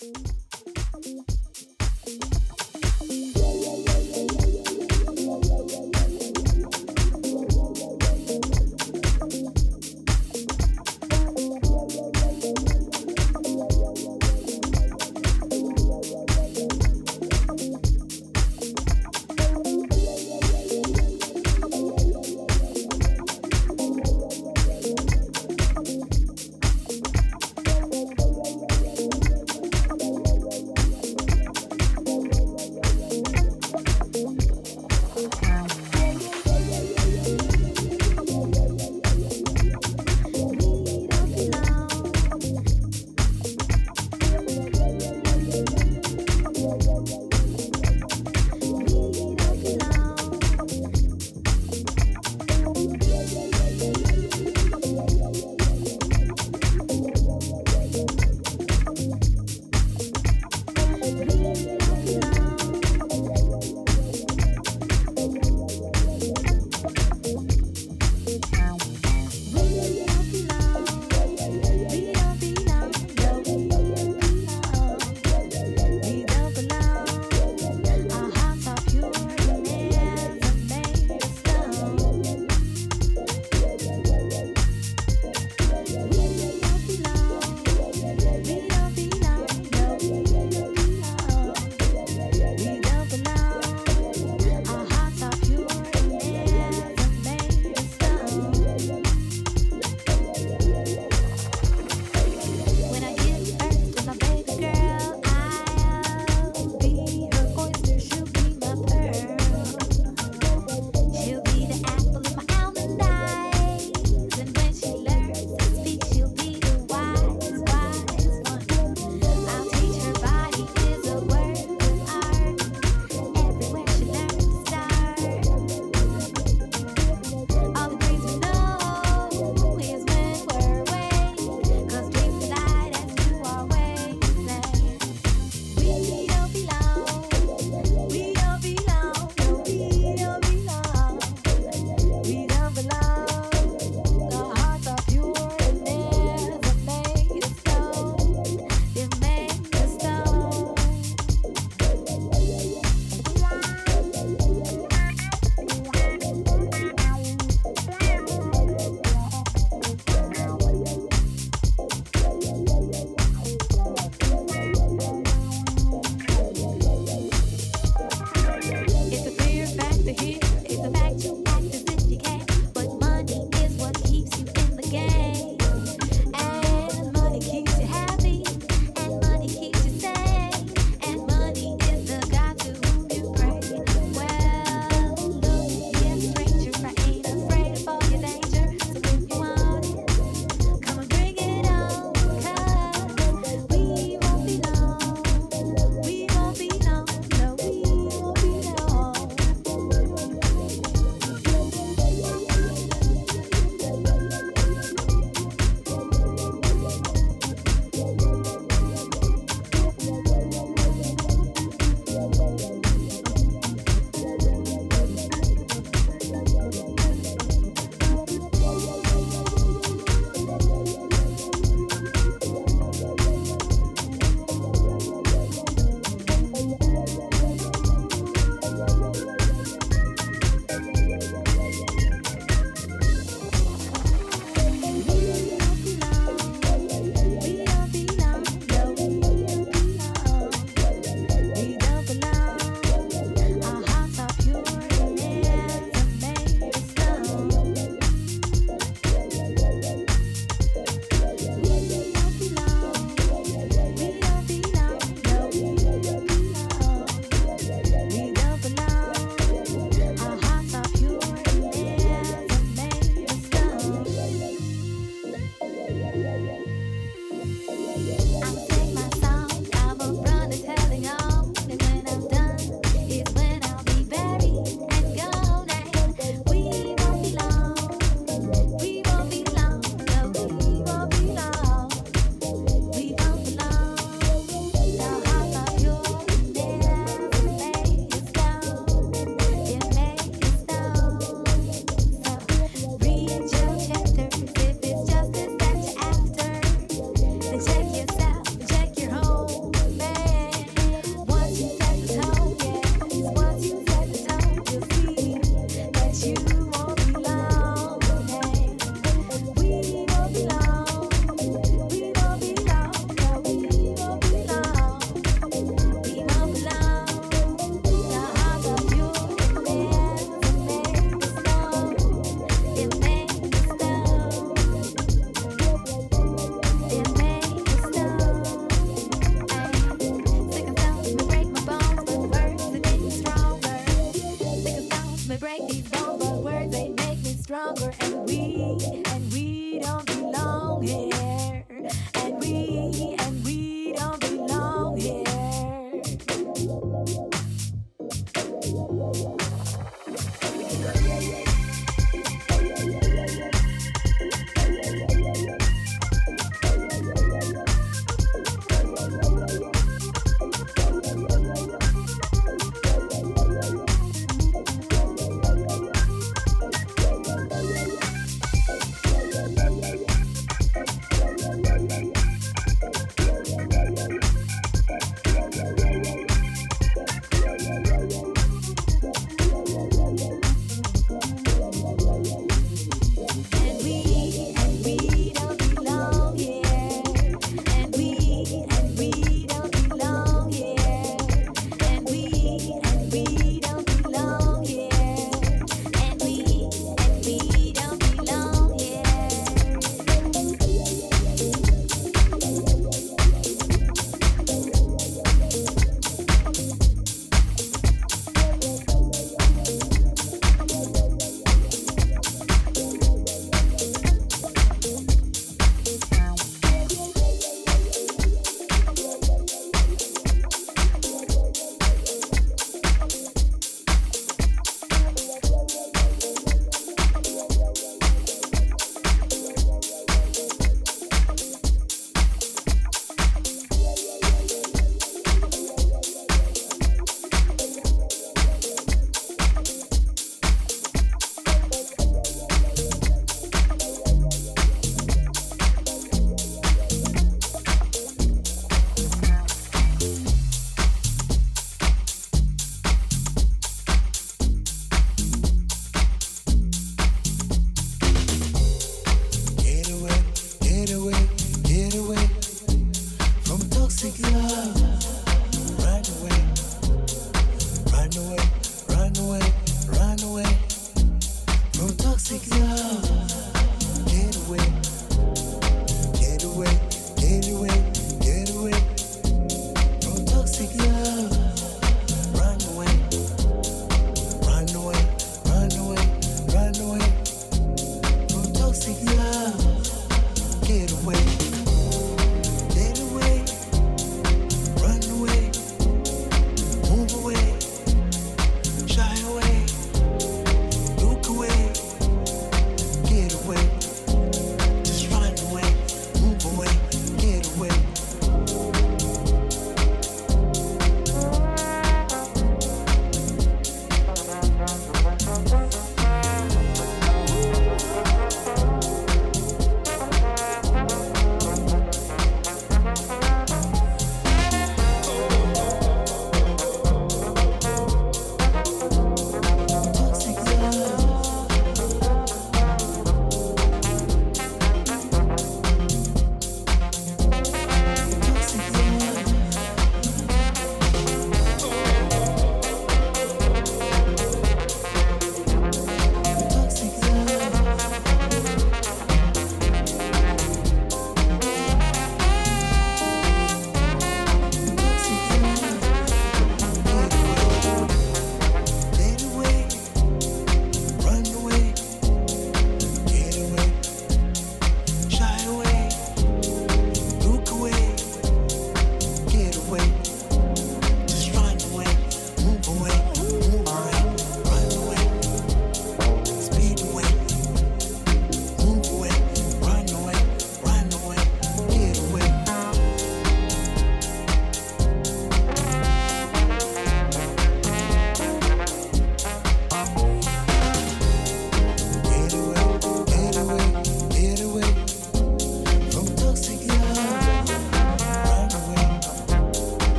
Thank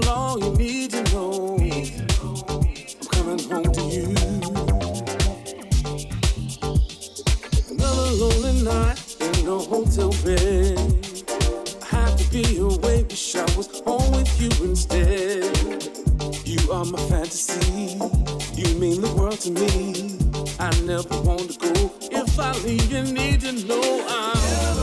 long you need to know. I'm coming home to you. Another lonely night in a hotel bed. I have to be away. Wish I was home with you instead. You are my fantasy. You mean the world to me. I never want to go. If I leave, you need to know I'm.